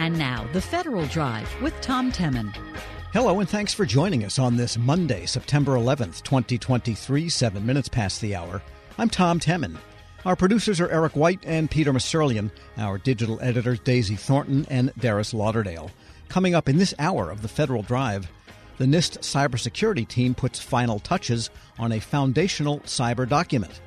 And now, the Federal Drive with Tom Temin. Hello, and thanks for joining us on this Monday, September 11th, 2023, seven minutes past the hour. I'm Tom Temin. Our producers are Eric White and Peter Musurlian, our digital editors Daisy Thornton and Darius Lauderdale. Coming up in this hour of the Federal Drive, the NIST cybersecurity team puts final touches on a foundational cyber document.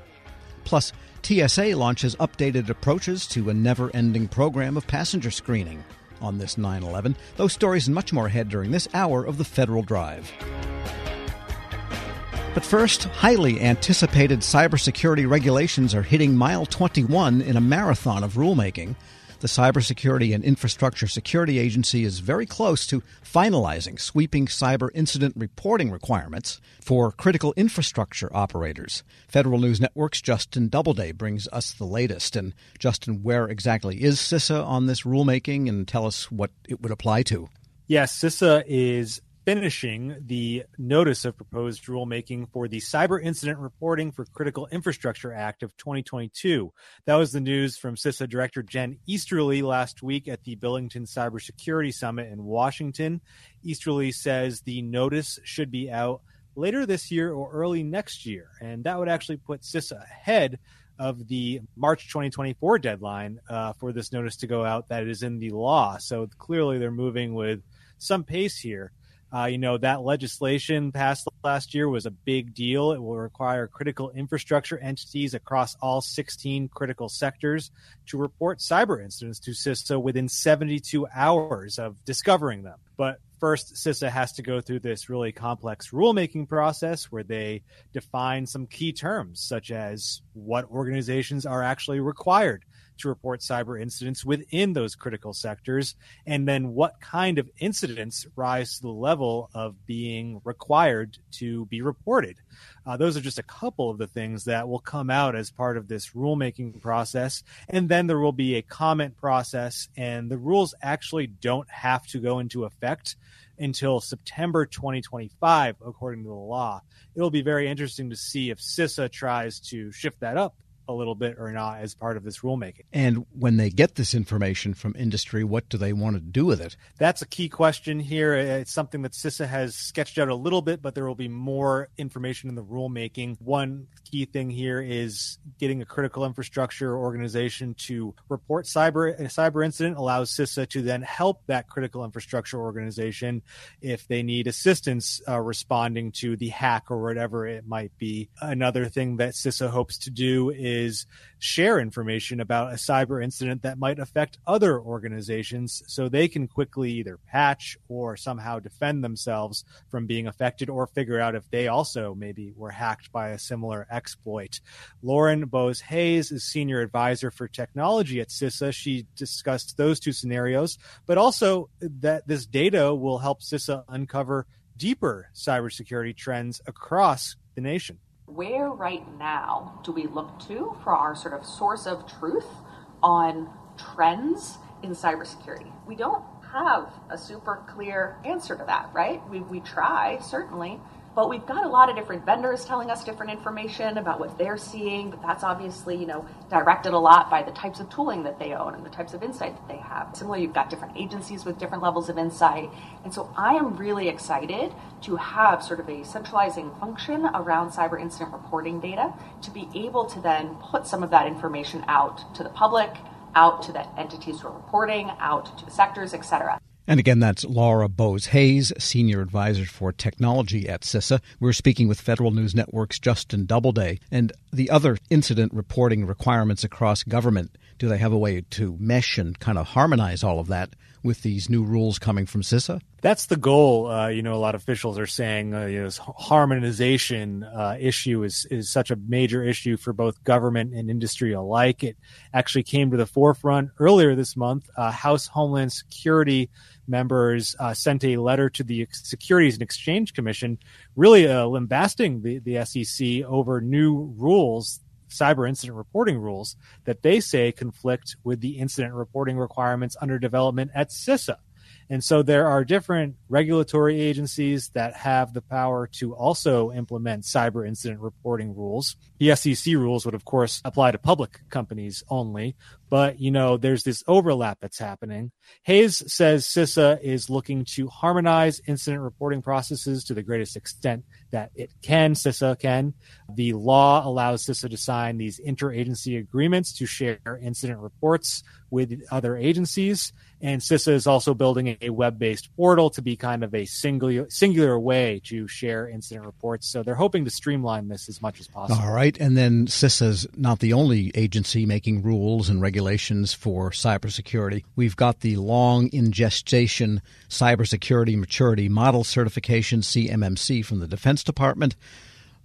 Plus, TSA launches updated approaches to a never ending program of passenger screening on this 9 11. Those stories and much more ahead during this hour of the Federal Drive. But first, highly anticipated cybersecurity regulations are hitting mile 21 in a marathon of rulemaking the Cybersecurity and Infrastructure Security Agency is very close to finalizing sweeping cyber incident reporting requirements for critical infrastructure operators. Federal News Network's Justin Doubleday brings us the latest. And Justin, where exactly is CISA on this rulemaking and tell us what it would apply to? Yes, CISA is finishing the notice of proposed rulemaking for the Cyber Incident Reporting for Critical Infrastructure Act of 2022. That was the news from CISA Director Jen Easterly last week at the Billington Cybersecurity Summit in Washington. Easterly says the notice should be out later this year or early next year, and that would actually put CISA ahead of the March 2024 deadline uh, for this notice to go out that is in the law. So clearly they're moving with some pace here. Uh, you know, that legislation passed last year was a big deal. It will require critical infrastructure entities across all 16 critical sectors to report cyber incidents to CISA within 72 hours of discovering them. But first, CISA has to go through this really complex rulemaking process where they define some key terms, such as what organizations are actually required to report cyber incidents within those critical sectors, and then what kind of incidents rise to the level of being required to be reported. Uh, those are just a couple of the things that will come out as part of this rulemaking process. And then there will be a comment process, and the rules actually don't have to go into effect until September 2025, according to the law. It'll be very interesting to see if CISA tries to shift that up a little bit or not as part of this rulemaking. And when they get this information from industry, what do they want to do with it? That's a key question here. It's something that CISA has sketched out a little bit, but there will be more information in the rulemaking. One key thing here is getting a critical infrastructure organization to report cyber a cyber incident allows CISA to then help that critical infrastructure organization if they need assistance uh, responding to the hack or whatever it might be. Another thing that CISA hopes to do is is share information about a cyber incident that might affect other organizations so they can quickly either patch or somehow defend themselves from being affected or figure out if they also maybe were hacked by a similar exploit. Lauren Boas Hayes is senior advisor for technology at CISA. She discussed those two scenarios, but also that this data will help CISA uncover deeper cybersecurity trends across the nation where right now do we look to for our sort of source of truth on trends in cybersecurity? We don't have a super clear answer to that, right? We, we try, certainly, but we've got a lot of different vendors telling us different information about what they're seeing, but that's obviously, you know, directed a lot by the types of tooling that they own and the types of insight that they have. Similarly, you've got different agencies with different levels of insight. And so I am really excited to have sort of a centralizing function around cyber incident reporting data to be able to then put some of that information out to the public, out to the entities who are reporting, out to the sectors, et cetera. And again, that's Laura Boas Hayes, Senior Advisor for Technology at CISA. We're speaking with Federal News Network's Justin Doubleday. And the other incident reporting requirements across government, do they have a way to mesh and kind of harmonize all of that with these new rules coming from CISA? That's the goal. Uh, you know, a lot of officials are saying uh, you know, this harmonization uh, issue is is such a major issue for both government and industry alike. It actually came to the forefront earlier this month. Uh, House Homeland Security members uh, sent a letter to the Securities and Exchange Commission, really uh, lambasting the, the SEC over new rules cyber incident reporting rules that they say conflict with the incident reporting requirements under development at CISA. And so there are different regulatory agencies that have the power to also implement cyber incident reporting rules. The SEC rules would, of course, apply to public companies only. But, you know, there's this overlap that's happening. Hayes says CISA is looking to harmonize incident reporting processes to the greatest extent that it can, CISA can. The law allows CISA to sign these interagency agreements to share incident reports with other agencies. And CISA is also building a web based portal to be kind of a singular, singular way to share incident reports. So they're hoping to streamline this as much as possible. All right. And then CISA is not the only agency making rules and regulations for cybersecurity. We've got the long in gestation cybersecurity maturity model certification, CMMC, from the Defense Department.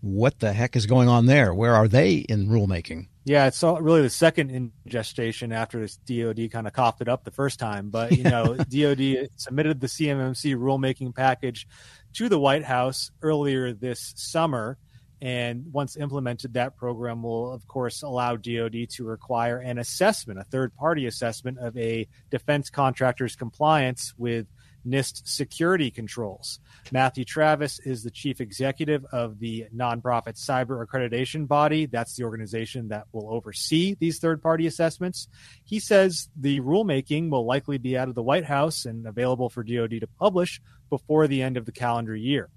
What the heck is going on there? Where are they in rulemaking? Yeah, it's really the second in gestation after this DoD kind of coughed it up the first time. But you know, DoD submitted the CMMC rulemaking package to the White House earlier this summer, and once implemented, that program will, of course, allow DoD to require an assessment, a third-party assessment of a defense contractor's compliance with NIST security controls. Matthew Travis is the chief executive of the nonprofit cyber accreditation body. That's the organization that will oversee these third party assessments. He says the rulemaking will likely be out of the White House and available for DoD to publish before the end of the calendar year.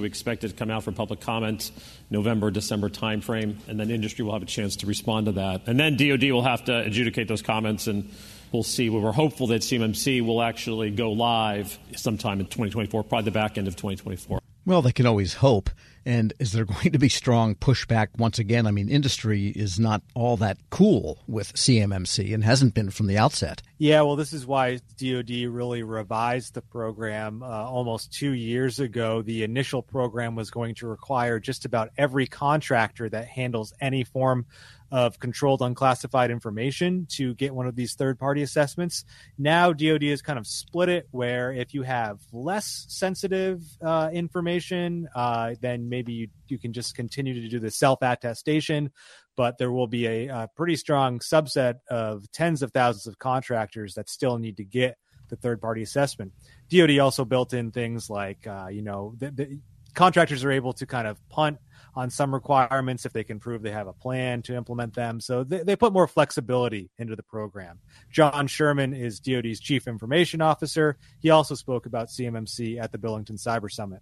We expect it to come out for public comment November, December timeframe, and then industry will have a chance to respond to that. And then DoD will have to adjudicate those comments and we'll see. We're hopeful that CMMC will actually go live sometime in 2024, probably the back end of 2024. Well, they can always hope. And is there going to be strong pushback once again? I mean, industry is not all that cool with CMMC and hasn't been from the outset. Yeah, well, this is why DoD really revised the program uh, almost two years ago. The initial program was going to require just about every contractor that handles any form of controlled unclassified information to get one of these third party assessments. Now, DoD has kind of split it where if you have less sensitive uh, information, uh, then maybe you, you can just continue to do the self attestation. But there will be a, a pretty strong subset of tens of thousands of contractors that still need to get the third party assessment. DoD also built in things like, uh, you know, the, the contractors are able to kind of punt on some requirements if they can prove they have a plan to implement them. So they, they put more flexibility into the program. John Sherman is DoD's chief information officer. He also spoke about CMMC at the Billington Cyber Summit.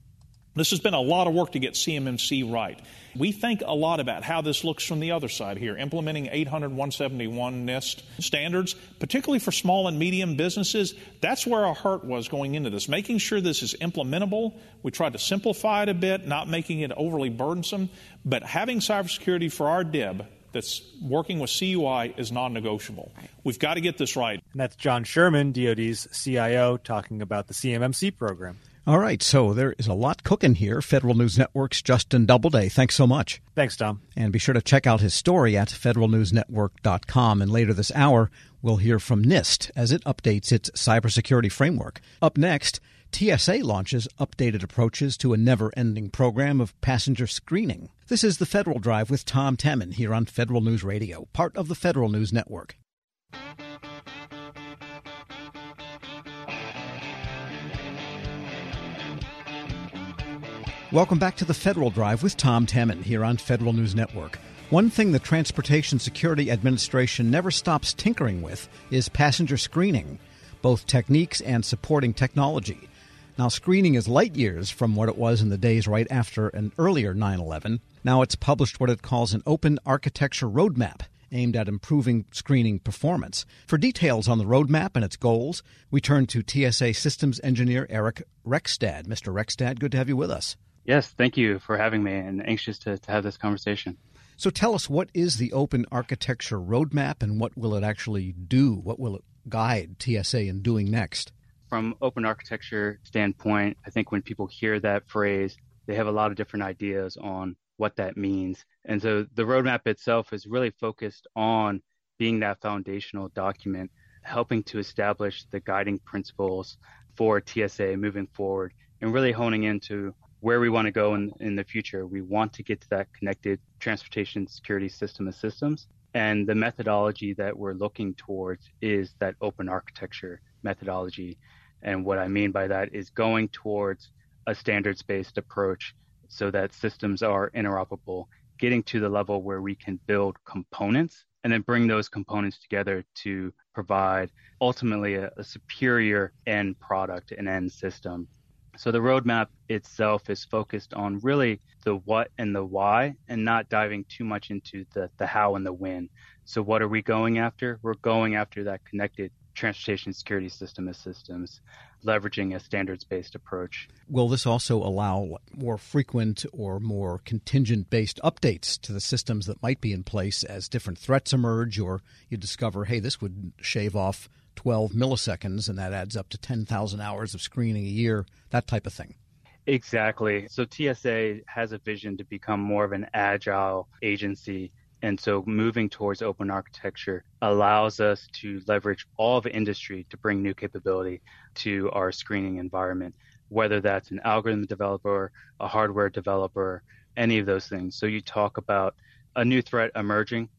This has been a lot of work to get CMMC right. We think a lot about how this looks from the other side here, implementing 800 171 NIST standards, particularly for small and medium businesses. That's where our heart was going into this, making sure this is implementable. We tried to simplify it a bit, not making it overly burdensome, but having cybersecurity for our DIB that's working with CUI is non negotiable. We've got to get this right. And that's John Sherman, DoD's CIO, talking about the CMMC program. All right, so there is a lot cooking here. Federal News Network's Justin Doubleday. Thanks so much. Thanks, Tom. And be sure to check out his story at federalnewsnetwork.com. And later this hour, we'll hear from NIST as it updates its cybersecurity framework. Up next, TSA launches updated approaches to a never ending program of passenger screening. This is the Federal Drive with Tom Temin here on Federal News Radio, part of the Federal News Network. Welcome back to the Federal Drive with Tom Temin here on Federal News Network. One thing the Transportation Security Administration never stops tinkering with is passenger screening, both techniques and supporting technology. Now, screening is light years from what it was in the days right after an earlier 9 11. Now it's published what it calls an open architecture roadmap aimed at improving screening performance. For details on the roadmap and its goals, we turn to TSA systems engineer Eric Rekstad. Mr. Rekstad, good to have you with us. Yes, thank you for having me and anxious to, to have this conversation. So tell us what is the open architecture roadmap and what will it actually do? What will it guide TSA in doing next? From open architecture standpoint, I think when people hear that phrase, they have a lot of different ideas on what that means. And so the roadmap itself is really focused on being that foundational document, helping to establish the guiding principles for TSA moving forward and really honing into where we want to go in, in the future. We want to get to that connected transportation security system of systems. And the methodology that we're looking towards is that open architecture methodology. And what I mean by that is going towards a standards based approach so that systems are interoperable, getting to the level where we can build components and then bring those components together to provide ultimately a, a superior end product and end system. So the roadmap itself is focused on really the what and the why and not diving too much into the, the how and the when. So what are we going after? We're going after that connected transportation security system as systems, leveraging a standards based approach. Will this also allow more frequent or more contingent based updates to the systems that might be in place as different threats emerge, or you discover, hey, this would shave off 12 milliseconds and that adds up to 10,000 hours of screening a year, that type of thing? Exactly. So TSA has a vision to become more of an agile agency and so moving towards open architecture allows us to leverage all of industry to bring new capability to our screening environment, whether that's an algorithm developer, a hardware developer, any of those things. So you talk about a new threat emerging.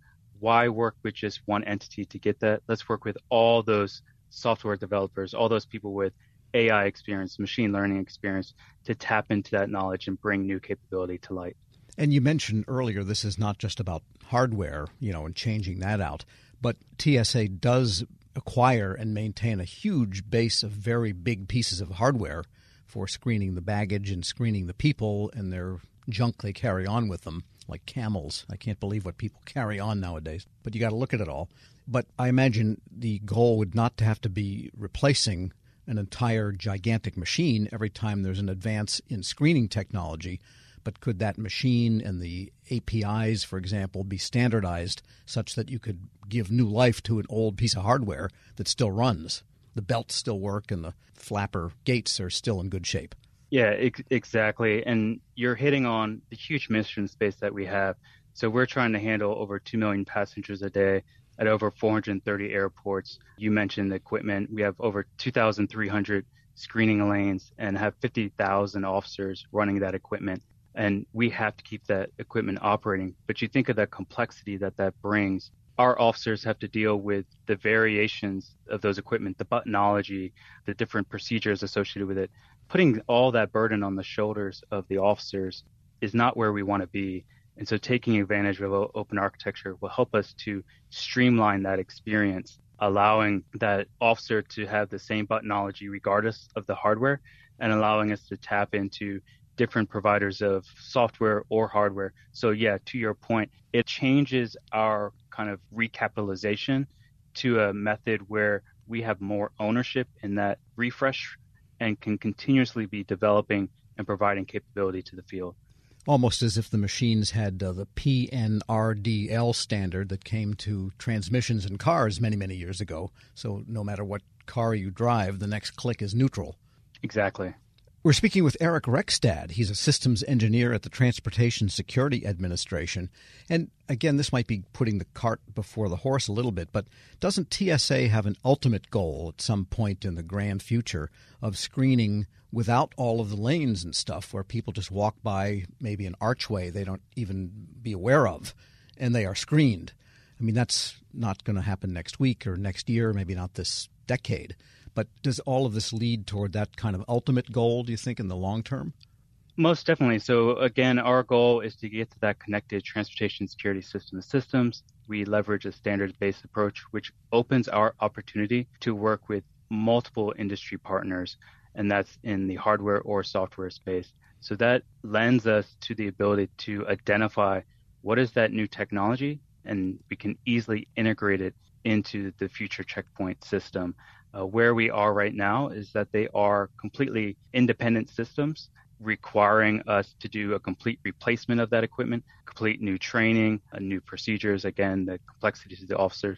Why work with just one entity to get that? Let's work with all those software developers, all those people with AI experience, machine learning experience to tap into that knowledge and bring new capability to light. And you mentioned earlier this is not just about hardware, you know, and changing that out, but TSA does acquire and maintain a huge base of very big pieces of hardware for screening the baggage and screening the people and their junk they carry on with them, like camels. I can't believe what people carry on nowadays, but you got to look at it all. But I imagine the goal would not to have to be replacing an entire gigantic machine every time there's an advance in screening technology but could that machine and the APIs, for example, be standardized such that you could give new life to an old piece of hardware that still runs? The belts still work and the flapper gates are still in good shape. Yeah, ex- exactly. And you're hitting on the huge mission space that we have. So we're trying to handle over 2 million passengers a day at over 430 airports. You mentioned the equipment. We have over 2,300 screening lanes and have 50,000 officers running that equipment and we have to keep that equipment operating. But you think of the complexity that that brings. Our officers have to deal with the variations of those equipment, the buttonology, the different procedures associated with it. Putting all that burden on the shoulders of the officers is not where we want to be. And so taking advantage of open architecture will help us to streamline that experience, allowing that officer to have the same buttonology regardless of the hardware and allowing us to tap into different providers of software or hardware. So yeah, to your point, it changes our kind of recapitalization to a method where we have more ownership in that refresh and can continuously be developing and providing capability to the field. Almost as if the machines had uh, the PRNDL standard that came to transmissions in cars many, many years ago. So no matter what car you drive, the next click is neutral. Exactly. We're speaking with Eric Rekstad. He's a systems engineer at the Transportation Security Administration. And again, this might be putting the cart before the horse a little bit, but doesn't TSA have an ultimate goal at some point in the grand future of screening without all of the lanes and stuff where people just walk by maybe an archway they don't even be aware of and they are screened? I mean, that's not going to happen next week or next year, maybe not this decade. But does all of this lead toward that kind of ultimate goal, do you think, in the long term? Most definitely. So, again, our goal is to get to that connected transportation security system systems. We leverage a standards based approach, which opens our opportunity to work with multiple industry partners, and that's in the hardware or software space. So, that lends us to the ability to identify what is that new technology, and we can easily integrate it into the future checkpoint system. Uh, where we are right now is that they are completely independent systems requiring us to do a complete replacement of that equipment, complete new training, uh, new procedures, again, the complexities of the officers.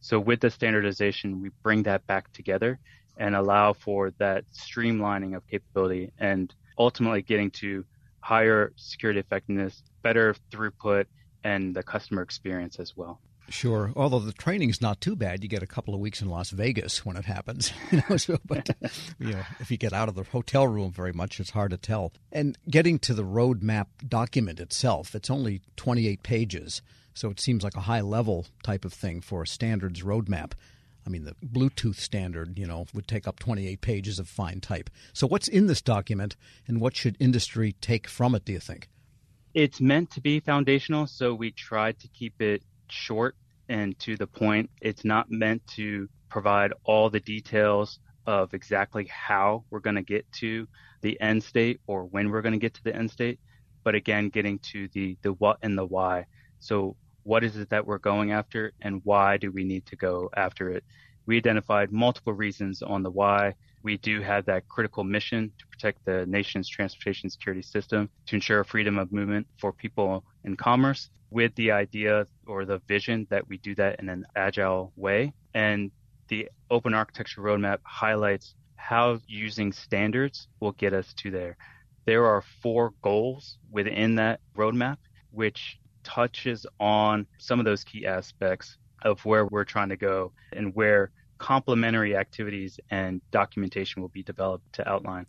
So with the standardization, we bring that back together and allow for that streamlining of capability and ultimately getting to higher security effectiveness, better throughput, and the customer experience as well. Sure. Although the training's not too bad, you get a couple of weeks in Las Vegas when it happens. You know, so, but you know, if you get out of the hotel room very much, it's hard to tell. And getting to the roadmap document itself, it's only 28 pages, so it seems like a high level type of thing for a standards roadmap. I mean, the Bluetooth standard, you know, would take up 28 pages of fine type. So, what's in this document, and what should industry take from it? Do you think? It's meant to be foundational, so we tried to keep it short and to the point. It's not meant to provide all the details of exactly how we're going to get to the end state or when we're going to get to the end state, but again, getting to the the what and the why. So what is it that we're going after and why do we need to go after it? We identified multiple reasons on the why. We do have that critical mission to protect the nation's transportation security system, to ensure freedom of movement for people and commerce, with the idea or the vision that we do that in an agile way. And the open architecture roadmap highlights how using standards will get us to there. There are four goals within that roadmap, which touches on some of those key aspects of where we're trying to go and where complementary activities and documentation will be developed to outline.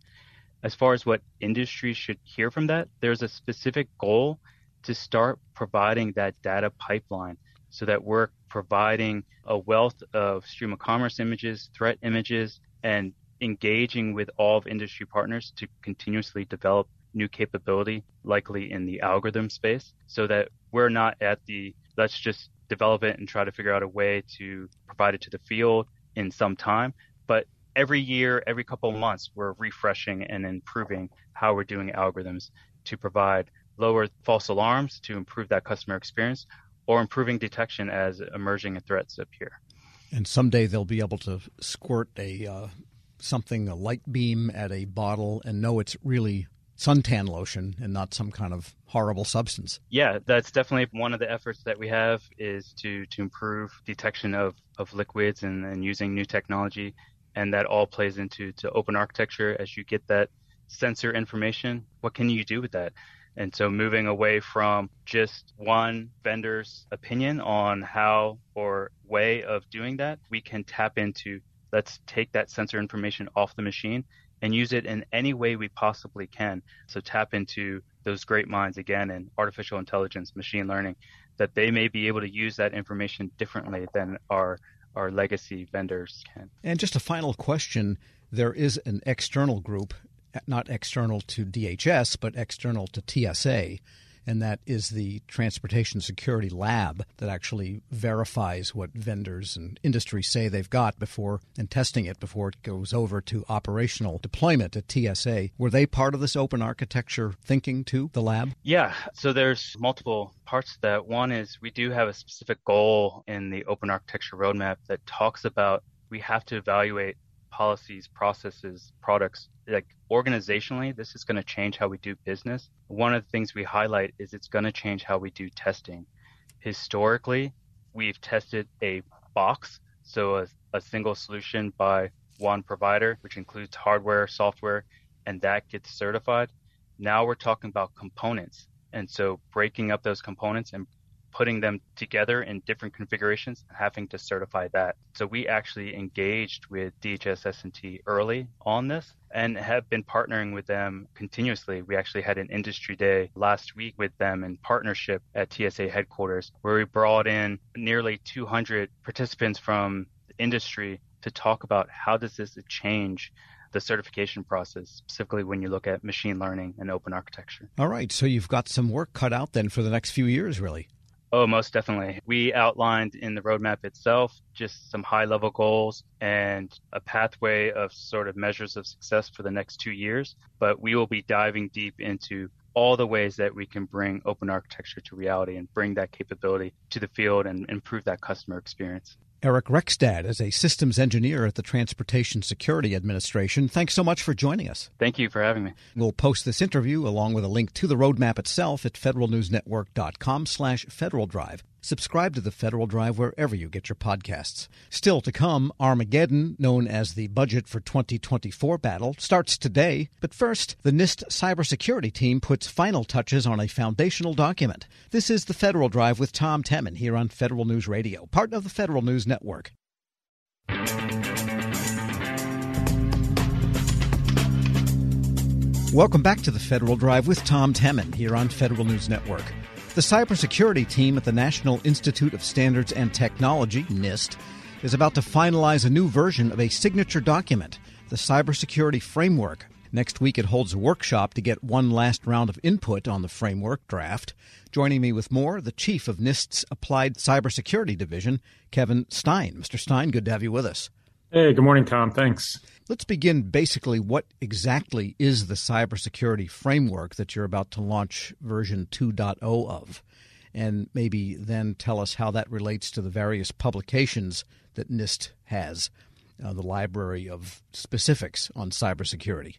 As far as what industry should hear from that, there's a specific goal to start providing that data pipeline so that we're providing a wealth of stream of commerce images, threat images, and engaging with all of industry partners to continuously develop new capability, likely in the algorithm space, so that we're not at the let's just develop it and try to figure out a way to provide it to the field in some time. But every year, every couple of months, we're refreshing and improving how we're doing algorithms to provide lower false alarms to improve that customer experience or improving detection as emerging threats appear. And someday they'll be able to squirt a uh, something, a light beam at a bottle and know it's really suntan lotion and not some kind of horrible substance. Yeah, that's definitely one of the efforts that we have is to to improve detection of, of liquids and, and using new technology. And that all plays into to open architecture as you get that sensor information. What can you do with that? And so moving away from just one vendor's opinion on how or way of doing that, we can tap into let's take that sensor information off the machine and use it in any way we possibly can. So tap into those great minds again in artificial intelligence, machine learning, that they may be able to use that information differently than our our legacy vendors can. And just a final question, there is an external group, not external to DHS, but external to TSA and that is the Transportation Security Lab that actually verifies what vendors and industry say they've got before and testing it before it goes over to operational deployment at TSA. Were they part of this open architecture thinking too, the lab? Yeah, so there's multiple parts to that. One is we do have a specific goal in the open architecture roadmap that talks about we have to evaluate policies, processes, products. Like organizationally, this is going to change how we do business. One of the things we highlight is it's going to change how we do testing. Historically, we've tested a box, so a, a single solution by one provider, which includes hardware, software, and that gets certified. Now we're talking about components. And so breaking up those components and putting them together in different configurations and having to certify that. So we actually engaged with DHS S&T early on this and have been partnering with them continuously. We actually had an industry day last week with them in partnership at TSA headquarters where we brought in nearly 200 participants from the industry to talk about how does this change the certification process, specifically when you look at machine learning and open architecture. All right. So you've got some work cut out then for the next few years, really. Oh, most definitely. We outlined in the roadmap itself just some high level goals and a pathway of sort of measures of success for the next two years. But we will be diving deep into all the ways that we can bring open architecture to reality and bring that capability to the field and improve that customer experience. Eric Rekstad is a systems engineer at the Transportation Security Administration. Thanks so much for joining us. Thank you for having me. We'll post this interview along with a link to the roadmap itself at federalnewsnetwork.com slash Federal Drive. Subscribe to the Federal Drive wherever you get your podcasts. Still to come, Armageddon, known as the Budget for 2024 battle, starts today. But first, the NIST cybersecurity team puts final touches on a foundational document. This is the Federal Drive with Tom Temin here on Federal News Radio, part of the Federal News Network. Welcome back to the Federal Drive with Tom Temin here on Federal News Network. The cybersecurity team at the National Institute of Standards and Technology, NIST, is about to finalize a new version of a signature document, the Cybersecurity Framework. Next week, it holds a workshop to get one last round of input on the framework draft. Joining me with more, the chief of NIST's Applied Cybersecurity Division, Kevin Stine. Mr. Stine, good to have you with us. Hey, good morning, Tom. Thanks. Let's begin basically what exactly is the cybersecurity framework that you're about to launch version 2.0 of? And maybe then tell us how that relates to the various publications that NIST has, uh, the library of specifics on cybersecurity.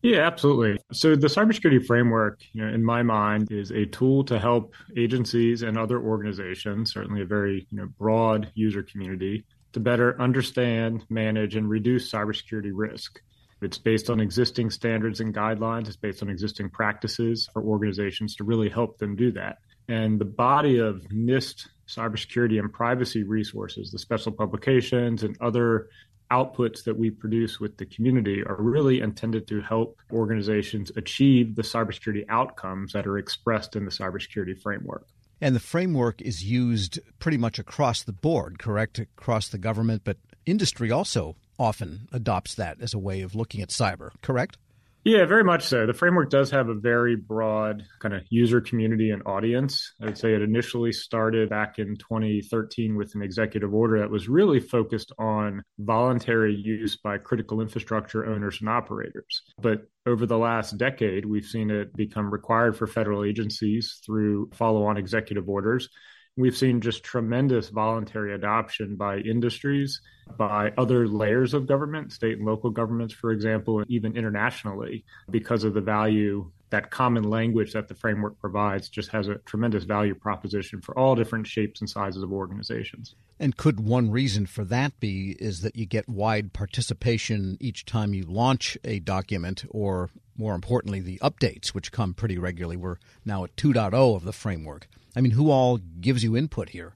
Yeah, absolutely. So the cybersecurity framework, you know, in my mind, is a tool to help agencies and other organizations, certainly a very you know, broad user community, to better understand, manage, and reduce cybersecurity risk. It's based on existing standards and guidelines. It's based on existing practices for organizations to really help them do that. And the body of NIST cybersecurity and privacy resources, the special publications and other outputs that we produce with the community are really intended to help organizations achieve the cybersecurity outcomes that are expressed in the cybersecurity framework. And the framework is used pretty much across the board, correct? Across the government, but industry also often adopts that as a way of looking at cyber, correct? Yeah, very much so. The framework does have a very broad kind of user community and audience. I'd say it initially started back in 2013 with an executive order that was really focused on voluntary use by critical infrastructure owners and operators. But over the last decade, we've seen it become required for federal agencies through follow on executive orders we've seen just tremendous voluntary adoption by industries, by other layers of government, state and local governments, for example, and even internationally, because of the value that common language that the framework provides just has a tremendous value proposition for all different shapes and sizes of organizations. And could one reason for that be is that you get wide participation each time you launch a document, or more importantly, the updates, which come pretty regularly? We're now at 2.0 of the framework. I mean, who all gives you input here?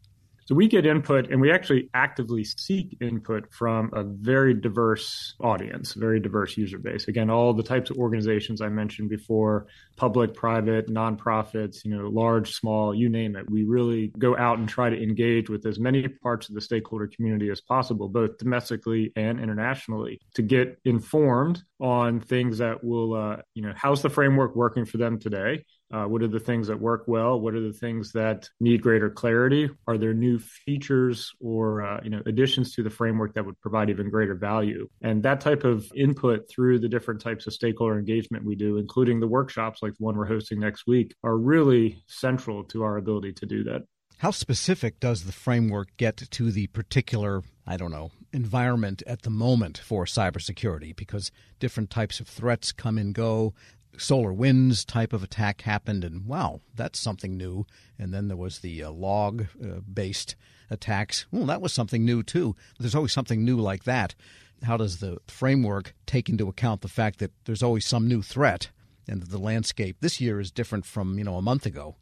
So we get input and we actually actively seek input from a very diverse audience, very diverse user base. Again, all the types of organizations I mentioned before, public, private, nonprofits, you know, large, small, you name it. We really go out and try to engage with as many parts of the stakeholder community as possible, both domestically and internationally, to get informed on things that will, uh, you know, how's the framework working for them today? Uh, what are the things that work well? What are the things that need greater clarity? Are there new features or uh, you know additions to the framework that would provide even greater value? And that type of input through the different types of stakeholder engagement we do, including the workshops like the one we're hosting next week, are really central to our ability to do that. How specific does the framework get to the particular, I don't know, environment at the moment for cybersecurity? Because different types of threats come and go SolarWinds type of attack happened, and wow, that's something new. And then there was the uh, log uh, based attacks. Well, that was something new too. There's always something new like that. How does the framework take into account the fact that there's always some new threat and that the landscape this year is different from you know a month ago?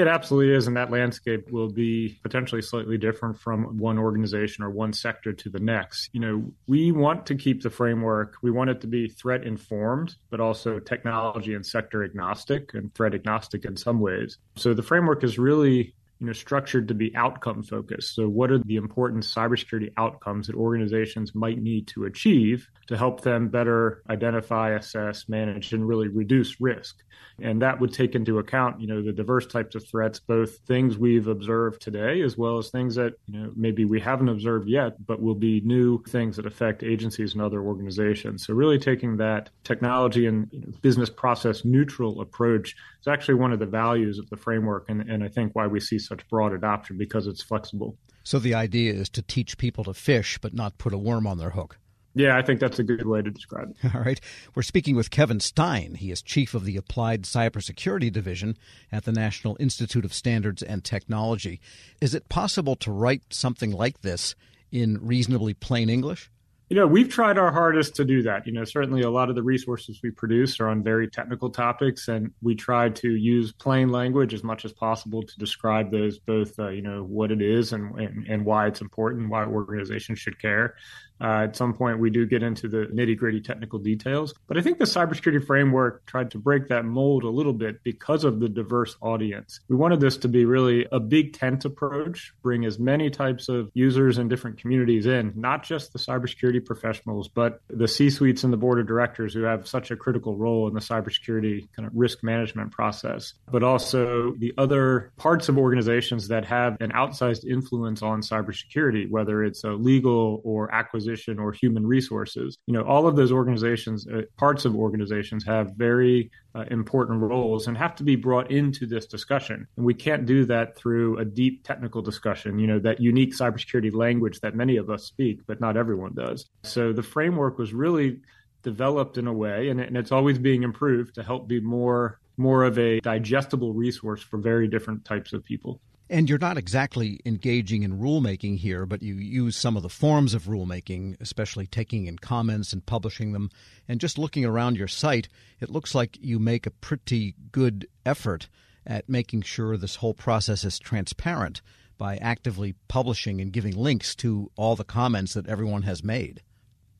It absolutely is. And that landscape will be potentially slightly different from one organization or one sector to the next. You know, we want to keep the framework, we want it to be threat informed, but also technology and sector agnostic and threat agnostic in some ways. So the framework is really you know, structured to be outcome focused. So, what are the important cybersecurity outcomes that organizations might need to achieve to help them better identify, assess, manage, and really reduce risk? And that would take into account, you know, the diverse types of threats, both things we've observed today as well as things that, you know, maybe we haven't observed yet, but will be new things that affect agencies and other organizations. So, really taking that technology and business process neutral approach is actually one of the values of the framework, and, and I think why we see such broad adoption because it's flexible. So the idea is to teach people to fish, but not put a worm on their hook. Yeah, I think that's a good way to describe it. All right. We're speaking with Kevin Stine. He is chief of the Applied Cybersecurity Division at the National Institute of Standards and Technology. Is it possible to write something like this in reasonably plain English? You know, we've tried our hardest to do that. You know, certainly a lot of the resources we produce are on very technical topics, and we try to use plain language as much as possible to describe those both, uh, you know, what it is and, and, and why it's important, why organizations should care. Uh, at some point, we do get into the nitty gritty technical details. But I think the cybersecurity framework tried to break that mold a little bit because of the diverse audience. We wanted this to be really a big tent approach, bring as many types of users and different communities in, not just the cybersecurity professionals, but the C suites and the board of directors who have such a critical role in the cybersecurity kind of risk management process, but also the other parts of organizations that have an outsized influence on cybersecurity, whether it's a legal or acquisition or human resources. You know, all of those organizations, uh, parts of organizations have very uh, important roles and have to be brought into this discussion. And we can't do that through a deep technical discussion, you know, that unique cybersecurity language that many of us speak, but not everyone does. So the framework was really developed in a way, and, and it's always being improved to help be more more of a digestible resource for very different types of people. And you're not exactly engaging in rulemaking here, but you use some of the forms of rulemaking, especially taking in comments and publishing them. And just looking around your site, it looks like you make a pretty good effort at making sure this whole process is transparent by actively publishing and giving links to all the comments that everyone has made.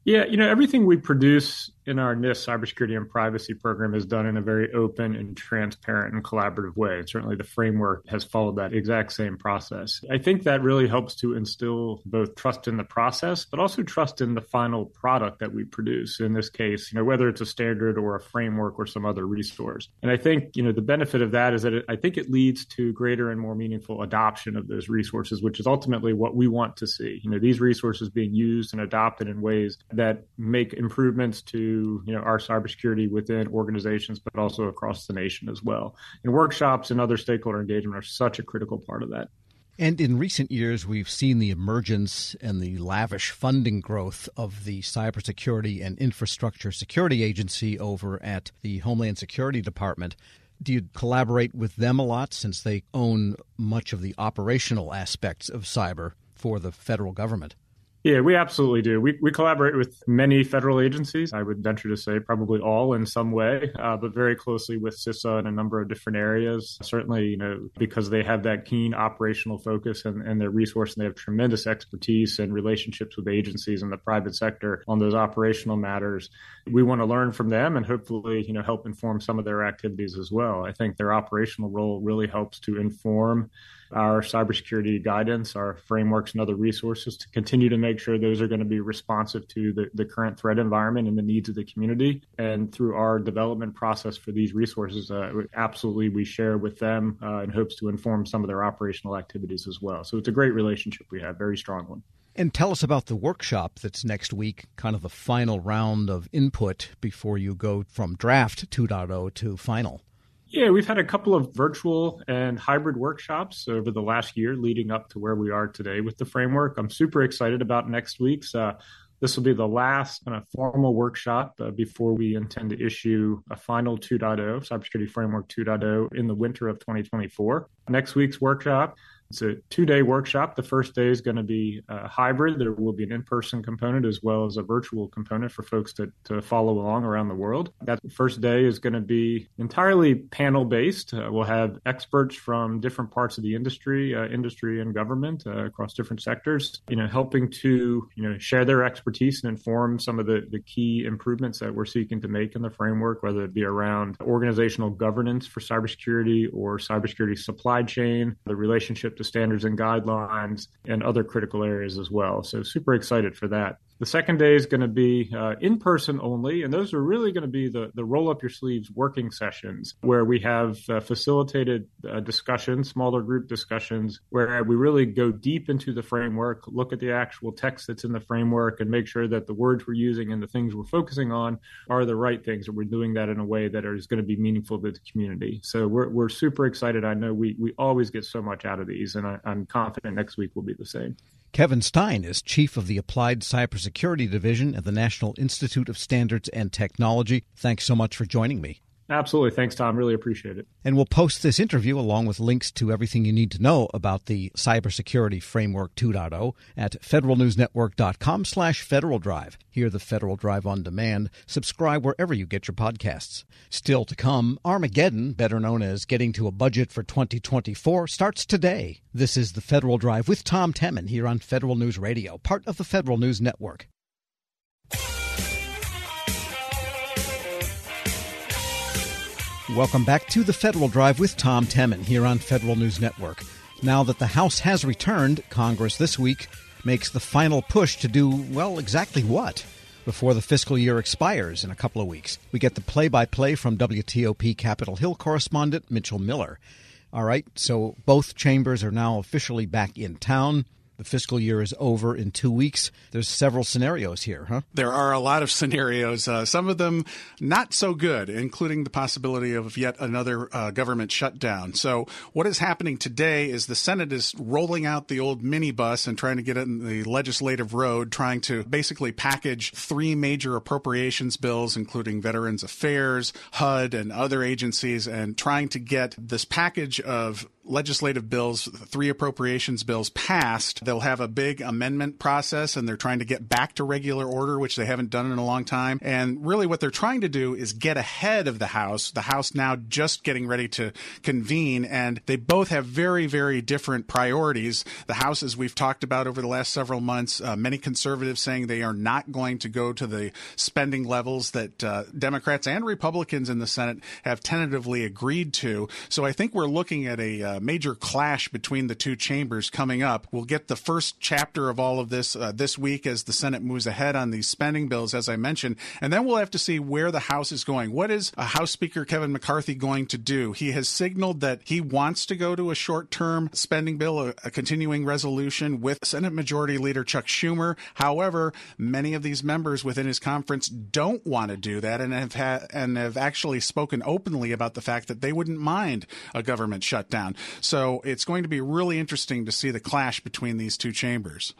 Yeah, you know, everything we produce in our NIST cybersecurity and privacy program is done in a very open and transparent and collaborative way. And certainly the framework has followed that exact same process. I think that really helps to instill both trust in the process, but also trust in the final product that we produce. In this case, you know, whether it's a standard or a framework or some other resource. And I think, you know, the benefit of that is that it, I think it leads to greater and more meaningful adoption of those resources, which is ultimately what we want to see. You know, these resources being used and adopted in ways that make improvements to you know our cybersecurity within organizations, but also across the nation as well. And workshops and other stakeholder engagement are such a critical part of that. And in recent years, we've seen the emergence and the lavish funding growth of the Cybersecurity and Infrastructure Security Agency over at the Homeland Security Department. Do you collaborate with them a lot since they own much of the operational aspects of cyber for the federal government? Yeah, we absolutely do. We, we collaborate with many federal agencies. I would venture to say probably all in some way, uh, but very closely with CISA in a number of different areas. Certainly, you know, because they have that keen operational focus and, and their resource, and they have tremendous expertise and relationships with agencies in the private sector on those operational matters. We want to learn from them and hopefully, you know, help inform some of their activities as well. I think their operational role really helps to inform our cybersecurity guidance, our frameworks, and other resources to continue to make sure those are going to be responsive to the, the current threat environment and the needs of the community. And through our development process for these resources, uh, absolutely we share with them uh, in hopes to inform some of their operational activities as well. So it's a great relationship we have, very strong one. And tell us about the workshop that's next week, kind of the final round of input before you go from draft 2.0 to final. Yeah, we've had a couple of virtual and hybrid workshops over the last year leading up to where we are today with the framework. I'm super excited about next week's. Uh, this will be the last kind of formal workshop uh, before we intend to issue a final 2.0, Cybersecurity Framework 2.0, in the winter of 2024. Next week's workshop it's a two day workshop. The first day is going to be uh, hybrid. There will be an in person component as well as a virtual component for folks to, to follow along around the world. That first day is going to be entirely panel based. Uh, we'll have experts from different parts of the industry, uh, industry and government uh, across different sectors, you know, helping to, you know, share their expertise and inform some of the, the key improvements that we're seeking to make in the framework, whether it be around organizational governance for cybersecurity or cybersecurity supply chain, the relationship to standards and guidelines and other critical areas as well. So super excited for that. The second day is going to be uh, in person only, and those are really going to be the, the roll up your sleeves working sessions where we have uh, facilitated uh, discussions, smaller group discussions, where we really go deep into the framework, look at the actual text that's in the framework, and make sure that the words we're using and the things we're focusing on are the right things, and we're doing that in a way that is going to be meaningful to the community. So we're, we're super excited. I know we, we always get so much out of these, and I, I'm confident next week will be the same. Kevin Stine is chief of the Applied Cybersecurity Division at the National Institute of Standards and Technology. Thanks so much for joining me. Absolutely. Thanks, Tom. Really appreciate it. And we'll post this interview along with links to everything you need to know about the Cybersecurity Framework 2.0 at federalnewsnetwork.com slash Federal Drive. Hear the Federal Drive on demand. Subscribe wherever you get your podcasts. Still to come, Armageddon, better known as Getting to a Budget for 2024, starts today. This is the Federal Drive with Tom Temin here on Federal News Radio, part of the Federal News Network. Welcome back to the Federal Drive with Tom Temin here on Federal News Network. Now that the House has returned, Congress this week makes the final push to do, well, exactly what? Before the fiscal year expires in a couple of weeks. We get the play by play from WTOP Capitol Hill correspondent Mitchell Miller. All right, so both chambers are now officially back in town. The fiscal year is over in two weeks. There's several scenarios here, huh? There are a lot of scenarios, uh, some of them not so good, including the possibility of yet another uh, government shutdown. So, what is happening today is the Senate is rolling out the old minibus and trying to get it in the legislative road, trying to basically package three major appropriations bills, including Veterans Affairs, HUD, and other agencies, and trying to get this package of legislative bills, three appropriations bills passed, they'll have a big amendment process and they're trying to get back to regular order, which they haven't done in a long time. And really what they're trying to do is get ahead of the House, the House now just getting ready to convene. And they both have very, very different priorities. The House, as we've talked about over the last several months, uh, many conservatives saying they are not going to go to the spending levels that uh, Democrats and Republicans in the Senate have tentatively agreed to. So I think we're looking at a uh, major clash between the two chambers coming up. We'll get the first chapter of all of this uh, this week as the Senate moves ahead on these spending bills, as I mentioned, and then we'll have to see where the House is going. What is uh, House Speaker Kevin McCarthy going to do? He has signaled that he wants to go to a short-term spending bill, a, a continuing resolution with Senate Majority Leader Chuck Schumer. However, many of these members within his conference don't want to do that and have had and have actually spoken openly about the fact that they wouldn't mind a government shutdown. So it's going to be really interesting to see the clash between these two chambers.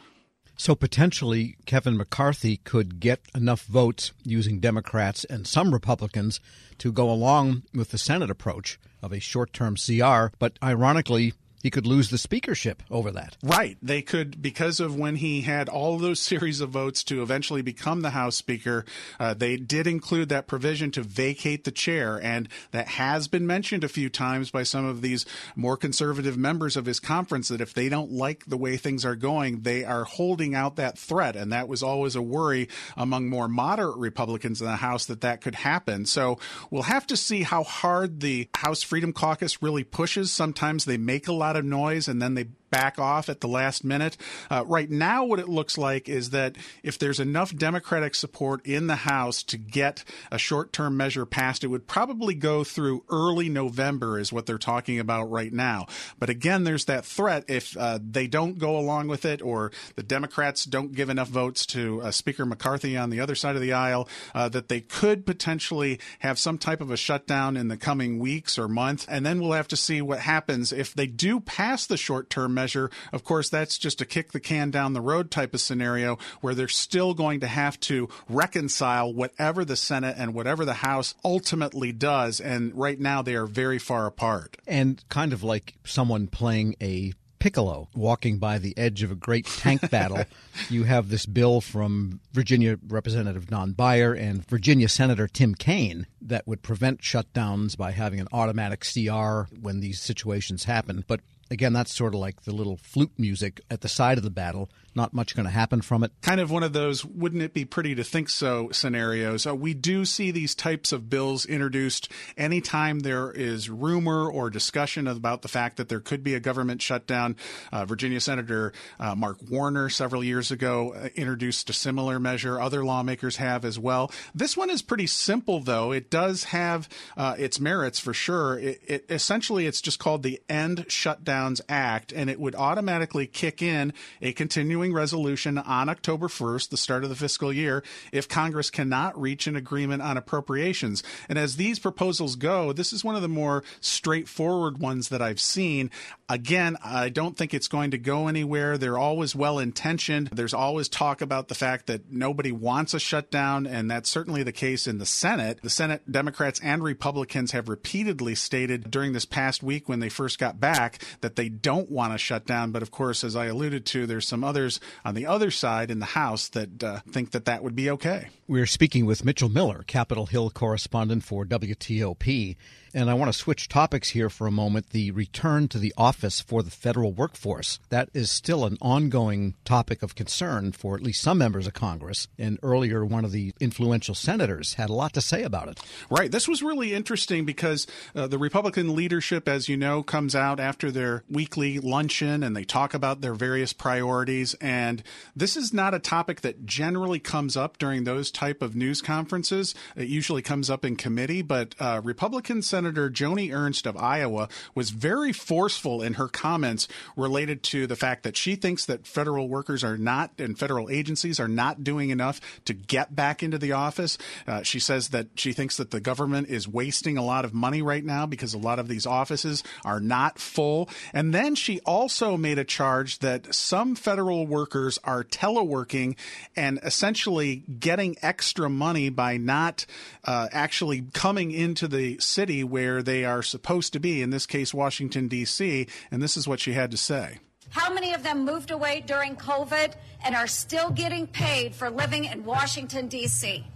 So potentially, Kevin McCarthy could get enough votes using Democrats and some Republicans to go along with the Senate approach of a short term CR. But ironically, he could lose the speakership over that. Right. They could, because of when he had all those series of votes to eventually become the House Speaker, uh, they did include that provision to vacate the chair. And that has been mentioned a few times by some of these more conservative members of his conference that if they don't like the way things are going, they are holding out that threat. And that was always a worry among more moderate Republicans in the House that that could happen. So we'll have to see how hard the House Freedom Caucus really pushes. Sometimes they make a lot lot of noise and then they back off at the last minute. Uh, right now, what it looks like is that if there's enough Democratic support in the House to get a short term measure passed, it would probably go through early November, is what they're talking about right now. But again, there's that threat if uh, they don't go along with it or the Democrats don't give enough votes to uh, Speaker McCarthy on the other side of the aisle, uh, that they could potentially have some type of a shutdown in the coming weeks or month. And then we'll have to see what happens if they do pass the short term measure measure. Of course, that's just a kick the can down the road type of scenario where they're still going to have to reconcile whatever the Senate and whatever the House ultimately does. And right now, they are very far apart. And kind of like someone playing a Piccolo walking by the edge of a great tank battle. you have this bill from Virginia Representative Don Beyer and Virginia Senator Tim Kaine that would prevent shutdowns by having an automatic CR when these situations happen. But again, that's sort of like the little flute music at the side of the battle. Not much going to happen from it. Kind of one of those, wouldn't it be pretty to think so scenarios. Uh, we do see these types of bills introduced anytime there is rumor or discussion about the fact that there could be a government shutdown. Uh, Virginia Senator uh, Mark Warner several years ago uh, introduced a similar measure. Other lawmakers have as well. This one is pretty simple, though. It does have uh, its merits for sure. It, it, essentially, it's just called the End Shutdowns Act, and it would automatically kick in a continuing resolution on October 1st, the start of the fiscal year, if Congress cannot reach an agreement on appropriations. And as these proposals go, this is one of the more straightforward ones that I've seen. Again, I don't think it's going to go anywhere. They're always well intentioned. There's always talk about the fact that nobody wants a shutdown, and that's certainly the case in the Senate. The Senate Democrats and Republicans have repeatedly stated during this past week when they first got back that they don't want to shut down. But of course, as I alluded to, there's some others on the other side in the House that uh, think that that would be okay. We're speaking with Mitchell Miller, Capitol Hill correspondent for WTOP. And I want to switch topics here for a moment. The return to the office for the federal workforce. That is still an ongoing topic of concern for at least some members of Congress. And earlier, one of the influential senators had a lot to say about it. Right. This was really interesting because uh, the Republican leadership, as you know, comes out after their weekly luncheon and they talk about their various priorities. And this is not a topic that generally comes up during those type of news conferences. It usually comes up in committee, but uh, Republican Senator Joni Ernst of Iowa was very forceful in her comments related to the fact that she thinks that federal workers are not and federal agencies are not doing enough to get back into the office. Uh, she says that she thinks that the government is wasting a lot of money right now because a lot of these offices are not full. And then she also made a charge that some federal workers are teleworking and essentially getting extra money by not uh, actually coming into the city where they are supposed to be, in this case, Washington, D.C. And this is what she had to say. How many of them moved away during COVID and are still getting paid for living in Washington, D.C.?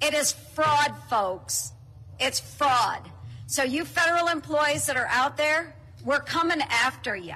It is fraud, folks. It's fraud. So, you federal employees that are out there, we're coming after you.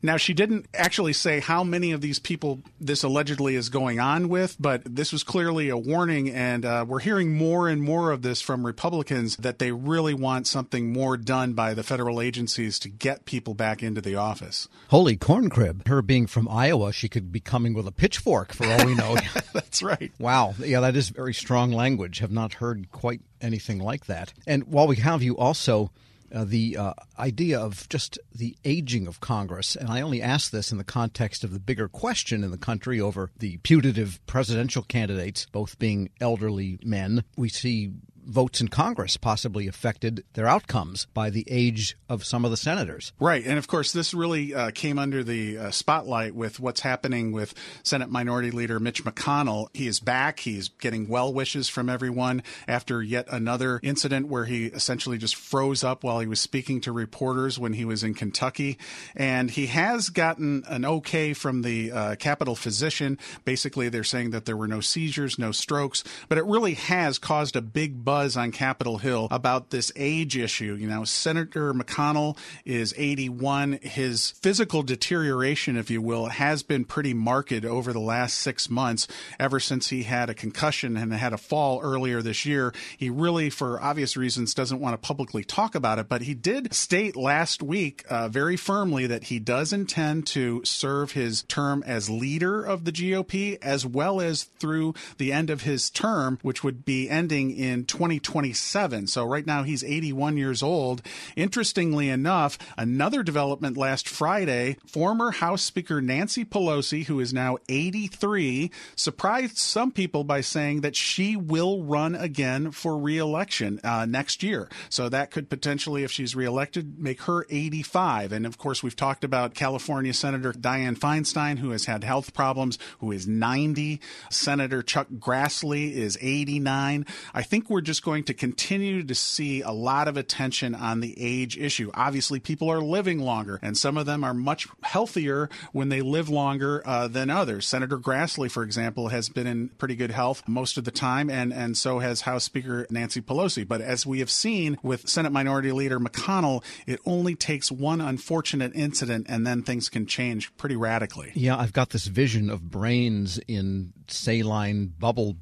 Now, she didn't actually say how many of these people this allegedly is going on with, but this was clearly a warning. And uh, we're hearing more and more of this from Republicans that they really want something more done by the federal agencies to get people back into the office. Holy corn crib. Her being from Iowa, she could be coming with a pitchfork for all we know. That's right. Wow. Yeah, that is very strong language. Have not heard quite anything like that. And while we have you also, uh, the uh, idea of just the aging of Congress. And I only ask this in the context of the bigger question in the country over the putative presidential candidates, both being elderly men. We see votes in Congress possibly affected their outcomes by the age of some of the senators. Right. And of course, this really uh, came under the uh, spotlight with what's happening with Senate Minority Leader Mitch McConnell. He is back. He's getting well wishes from everyone after yet another incident where he essentially just froze up while he was speaking to reporters when he was in Kentucky. And he has gotten an okay from the uh, Capitol physician. Basically, they're saying that there were no seizures, no strokes, but it really has caused a big buzz buzz on Capitol Hill about this age issue. You know, Senator McConnell is 81. His physical deterioration, if you will, has been pretty marked over the last six months, ever since he had a concussion and had a fall earlier this year. He really, for obvious reasons, doesn't want to publicly talk about it, but he did state last week uh, very firmly that he does intend to serve his term as leader of the GOP as well as through the end of his term, which would be ending in 20. 2027. So right now he's 81 years old. Interestingly enough, another development last Friday, former House Speaker Nancy Pelosi, who is now 83, surprised some people by saying that she will run again for reelection uh, next year. So that could potentially, if she's reelected, make her 85. And of course, we've talked about California Senator Dianne Feinstein, who has had health problems, who is 90. Senator Chuck Grassley is 89. I think we're just going to continue to see a lot of attention on the age issue. Obviously, people are living longer, and some of them are much healthier when they live longer uh, than others. Senator Grassley, for example, has been in pretty good health most of the time, and, and so has House Speaker Nancy Pelosi. But as we have seen with Senate Minority Leader McConnell, it only takes one unfortunate incident, and then things can change pretty radically. Yeah, I've got this vision of brains in saline bubble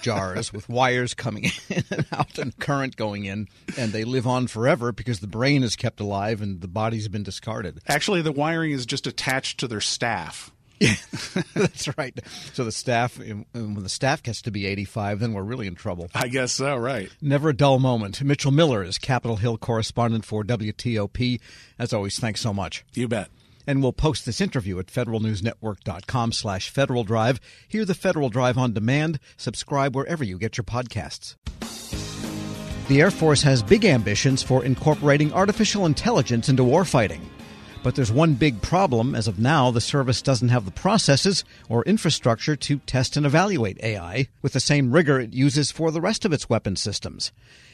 jars with wires coming in out and current going in, and they live on forever because the brain is kept alive and the body's been discarded. Actually, the wiring is just attached to their staff. Yeah, that's right. So the staff, when the staff gets to be 85, then we're really in trouble. I guess so, right. Never a dull moment. Mitchell Miller is Capitol Hill correspondent for WTOP. As always, thanks so much. You bet and we'll post this interview at federalnewsnetwork.com slash Federal Drive. Hear the Federal Drive on demand. Subscribe wherever you get your podcasts. The Air Force has big ambitions for incorporating artificial intelligence into warfighting. But there's one big problem. As of now, the service doesn't have the processes or infrastructure to test and evaluate AI with the same rigor it uses for the rest of its weapon systems.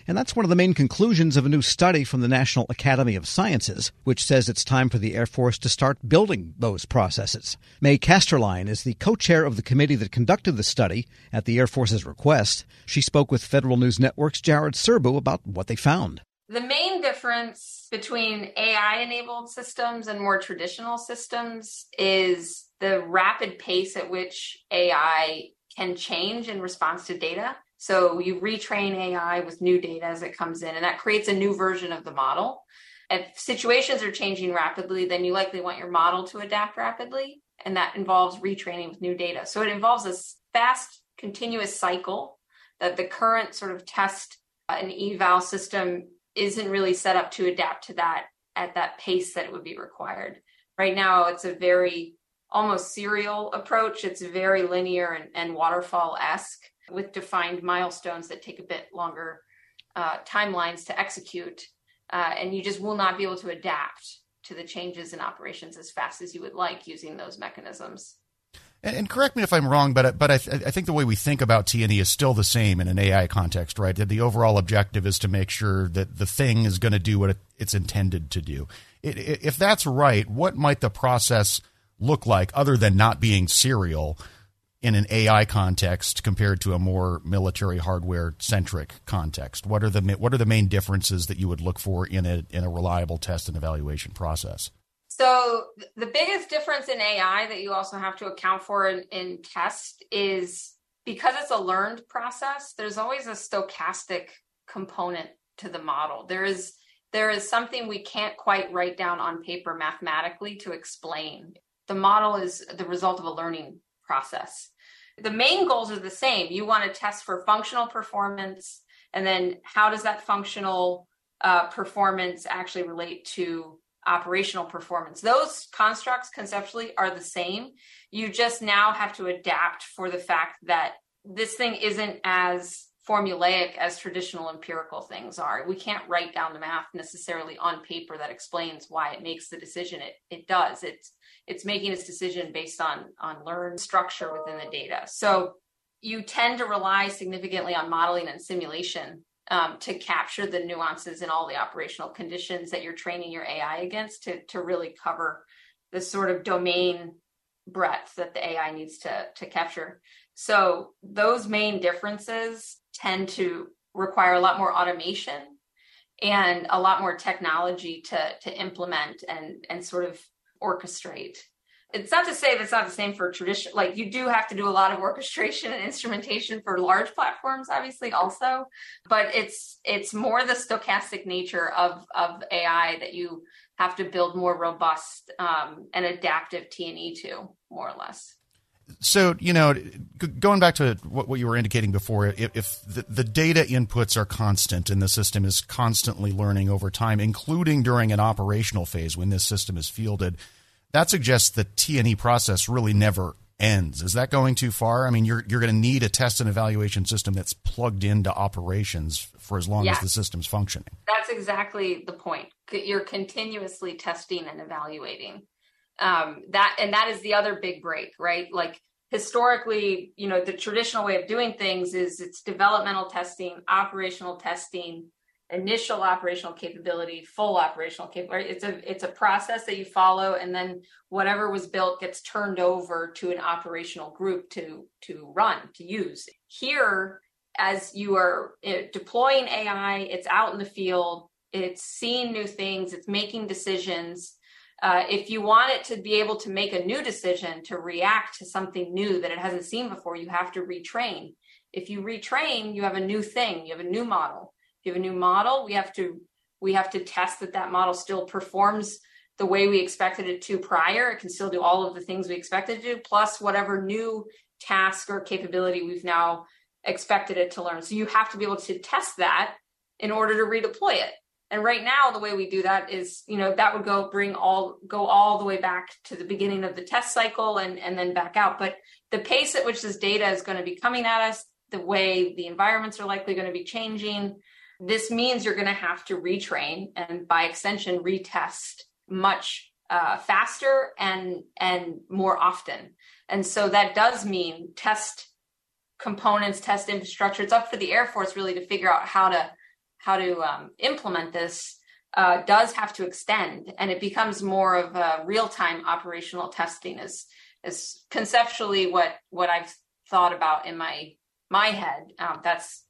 And that's one of the main conclusions of a new study from the National Academy of Sciences, which says it's time for the Air Force to start building those processes. May Casterline is the co-chair of the committee that conducted the study at the Air Force's request. She spoke with Federal News Network's Jared Serbu about what they found. The main difference between AI enabled systems and more traditional systems is the rapid pace at which AI can change in response to data. So you retrain AI with new data as it comes in, and that creates a new version of the model. If situations are changing rapidly, then you likely want your model to adapt rapidly, and that involves retraining with new data. So it involves a fast, continuous cycle that the current sort of test uh, and eval system isn't really set up to adapt to that at that pace that it would be required. Right now, it's a very almost serial approach. It's very linear and, and waterfall esque with defined milestones that take a bit longer uh, timelines to execute. Uh, and you just will not be able to adapt to the changes in operations as fast as you would like using those mechanisms. And, and correct me if I'm wrong, but but I, th- I, think the way we think about T&E is still the same in an AI context, right? That the overall objective is to make sure that the thing is going to do what it, it's intended to do. It, it, if that's right, what might the process look like other than not being serial in an AI context compared to a more military hardware centric context? What are the what are the main differences that you would look for in a in a reliable test and evaluation process? So the biggest difference in AI that you also have to account for in, in test is because it's a learned process. There's always a stochastic component to the model. There is there is something we can't quite write down on paper mathematically to explain. The model is the result of a learning process. The main goals are the same. You want to test for functional performance, and then how does that functional uh, performance actually relate to operational performance? Those constructs conceptually are the same. You just now have to adapt for the fact that this thing isn't as formulaic as traditional empirical things are. We can't write down the math necessarily on paper that explains why it makes the decision it, it does. It's it's making its decision based on on learned structure within the data. So you tend to rely significantly on modeling and simulation um, to capture the nuances in all the operational conditions that you're training your AI against to to really cover the sort of domain breadth that the AI needs to to capture. So those main differences tend to require a lot more automation and a lot more technology to to implement and and sort of orchestrate. It's not to say that's not the same for tradition. Like you do have to do a lot of orchestration and instrumentation for large platforms, obviously, also. But it's it's more the stochastic nature of of AI that you have to build more robust um, and adaptive T and E to, more or less so you know going back to what, what you were indicating before if, if the, the, data inputs are constant and the system is constantly learning over time including during an operational phase when this system is fielded that suggests the t&e process really never ends. Is that going too far? I mean you're, you're going to need a test and evaluation system that's plugged into operations for as long yes. as the system's functioning. That's exactly the point you're continuously testing and evaluating um, that and that is the other big break right? Like historically you know the traditional way of doing things is it's developmental testing operational testing initial operational capability full operational capability it's a it's a process that you follow and then whatever was built gets turned over to an operational group to to run to use. Here as you are eh, deploying ai it's out in the field it's seeing new things it's making decisions uh, if you want it to be able to make a new decision to react to something new that it hasn't seen before, you have to retrain. If you retrain, you have a new thing, you have a new model. If you have a new model, we have to we have to test that that model still performs the way we expected it to prior. It can still do all of the things we expected to do, plus whatever new task or capability we've now expected it to learn. So you have to be able to test that in order to redeploy it. And right now, the way we do that is, you know, that would go bring all go all the way back to the beginning of the test cycle and and then back out. But the pace at which this data is going to be coming at us, the way the environments are likely going to be changing, this means you're going to have to retrain and by extension retest much uh, faster and and more often. And so that does mean test components, test infrastructure. It's up for the Air Force really to figure out how to how to um, implement this. Uh, does have to extend, and it becomes more of a real time operational testing. Is is conceptually what what I've thought about in my my head. Um, that's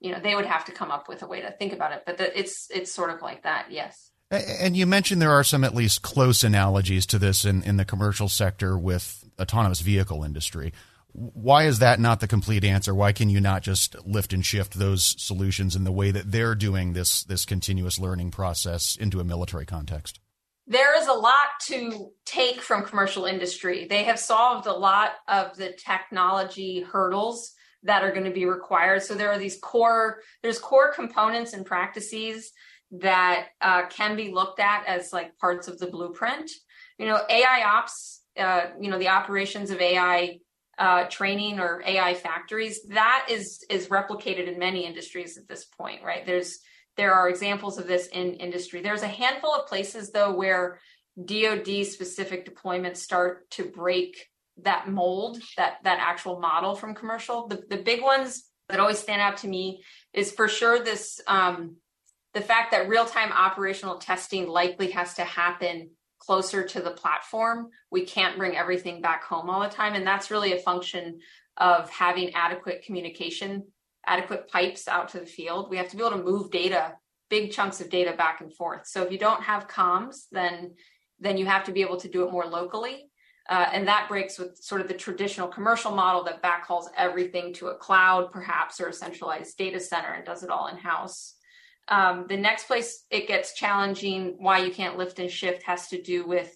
you know they would have to come up with a way to think about it, but the, it's it's sort of like that. Yes. And you mentioned there are some at least close analogies to this in, in the commercial sector with autonomous vehicle industry. Why is that not the complete answer? Why can you not just lift and shift those solutions in the way that they're doing this this continuous learning process into a military context? There is a lot to take from commercial industry. They have solved a lot of the technology hurdles that are going to be required. So there are these core there's core components and practices that uh, can be looked at as like parts of the blueprint. You know, AI ops, uh, you know, the operations of AI uh, training or AI factories, that is is replicated in many industries at this point, right? There's there are examples of this in industry. There's a handful of places though where DoD specific deployments start to break that mold, that that actual model from commercial. The the big ones that always stand out to me is for sure this um, the fact that real time operational testing likely has to happen closer to the platform. We can't bring everything back home all the time. And that's really a function of having adequate communication, adequate pipes out to the field. We have to be able to move data, big chunks of data back and forth. So if you don't have comms, then then you have to be able to do it more locally. Uh, and that breaks with sort of the traditional commercial model that backhauls everything to a cloud, perhaps, or a centralized data center and does it all in house. Um, the next place it gets challenging, why you can't lift and shift, has to do with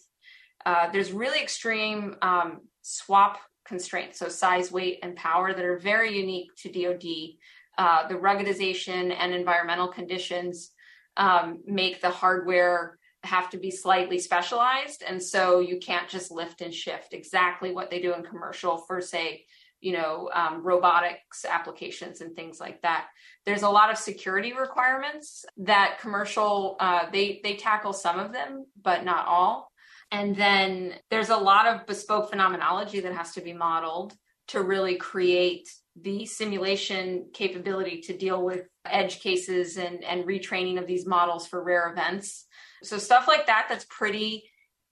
uh, there's really extreme um, swap constraints, so size, weight, and power that are very unique to DoD. Uh, the ruggedization and environmental conditions um, make the hardware have to be slightly specialized, and so you can't just lift and shift exactly what they do in commercial for, say, you know um, robotics applications and things like that. There's a lot of security requirements that commercial uh, they they tackle some of them but not all. And then there's a lot of bespoke phenomenology that has to be modeled to really create the simulation capability to deal with edge cases and, and retraining of these models for rare events. So stuff like that that's pretty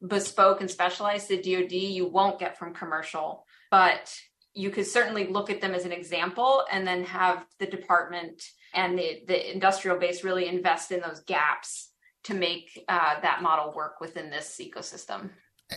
bespoke and specialized to dod you won't get from commercial. But you could certainly look at them as an example and then have the department and the, the industrial base really invest in those gaps to make uh, that model work within this ecosystem.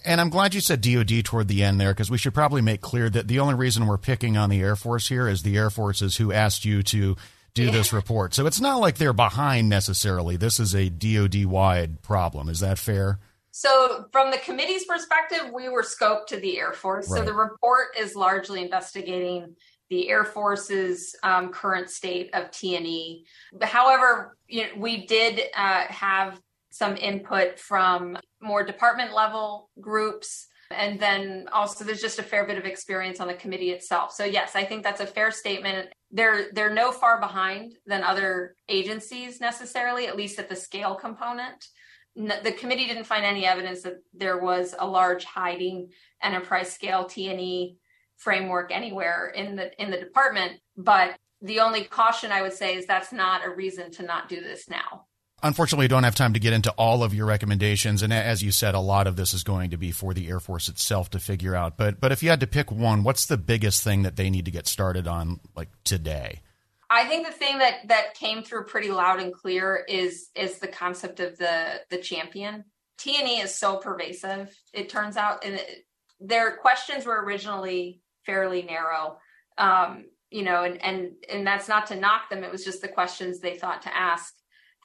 And I'm glad you said DoD toward the end there because we should probably make clear that the only reason we're picking on the Air Force here is the Air Force is who asked you to do yeah. this report. So it's not like they're behind necessarily. This is a DoD wide problem. Is that fair? So, from the committee's perspective, we were scoped to the Air Force. Right. So, the report is largely investigating the Air Force's um, current state of T&E. However, you know, we did uh, have some input from more department level groups. And then also, there's just a fair bit of experience on the committee itself. So, yes, I think that's a fair statement. They're they're no far behind than other agencies necessarily, at least at the scale component the committee didn't find any evidence that there was a large hiding enterprise scale T&E framework anywhere in the in the department but the only caution i would say is that's not a reason to not do this now Unfortunately, we don't have time to get into all of your recommendations, and as you said, a lot of this is going to be for the Air Force itself to figure out. But but if you had to pick one, what's the biggest thing that they need to get started on, like today? I think the thing that that came through pretty loud and clear is is the concept of the the champion. T and E is so pervasive. It turns out, and it, their questions were originally fairly narrow, um, you know, and and and that's not to knock them. It was just the questions they thought to ask.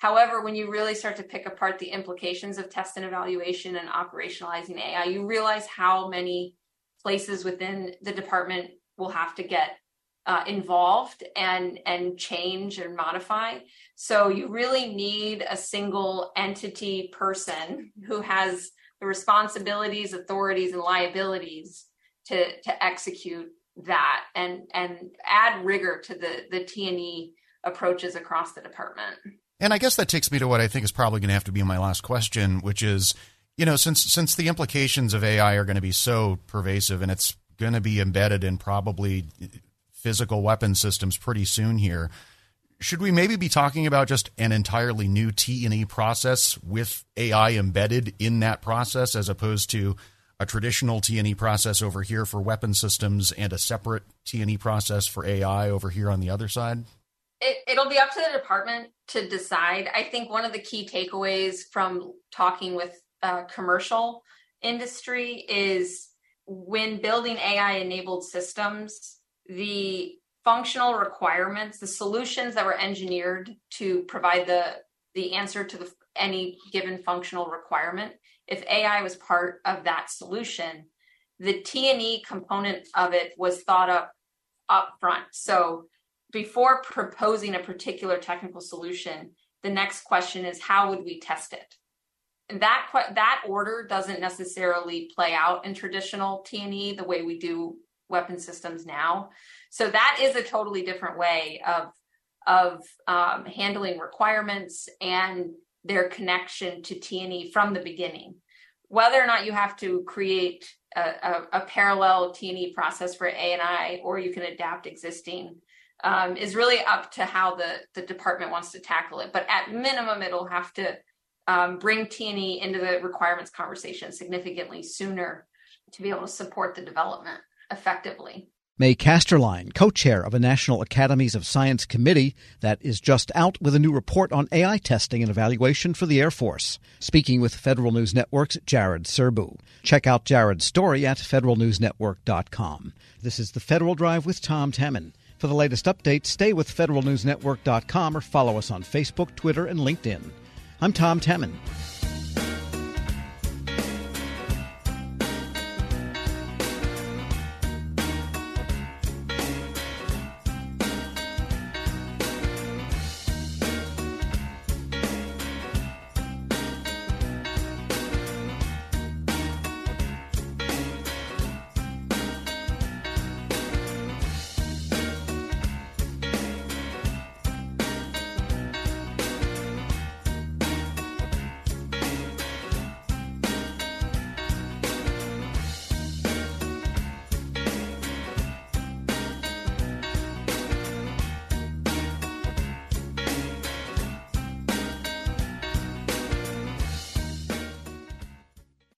However, when you really start to pick apart the implications of test and evaluation and operationalizing AI, you realize how many places within the department will have to get uh, involved and and change and modify. So you really need a single entity person who has the responsibilities authorities and liabilities to to execute that and and add rigor to the the t&e approaches across the department. And i guess that takes me to what i think is probably going to have to be my last question which is You know, since since the implications of AI are going to be so pervasive and it's going to be embedded in probably physical weapon systems pretty soon here, should we maybe be talking about just an entirely new T and E process with AI embedded in that process as opposed to a traditional T and E process over here for weapon systems and a separate T and E process for AI over here on the other side? It, it'll be up to the department to decide. I think one of the key takeaways from talking with uh, commercial industry is when building AI enabled systems, the functional requirements, the solutions that were engineered to provide the the answer to the, any given functional requirement. If AI was part of that solution, the T and E component of it was thought up up front. So before proposing a particular technical solution, the next question is how would we test it? And that that order doesn't necessarily play out in traditional T and E the way we do weapon systems now. So that is a totally different way of of um, handling requirements and their connection to T&E from the beginning. Whether or not you have to create a, a, a parallel T&E process for A&I or you can adapt existing um, is really up to how the, the department wants to tackle it. But at minimum, it'll have to um, bring T&E into the requirements conversation significantly sooner to be able to support the development effectively. May Casterline, co chair of a National Academies of Science committee that is just out with a new report on AI testing and evaluation for the Air Force. Speaking with Federal News Network's Jared Serbu. Check out Jared's story at federalnewsnetwork.com. This is the Federal Drive with Tom Temin. For the latest updates, stay with federalnewsnetwork.com or follow us on Facebook, Twitter, and LinkedIn. I'm Tom Temin.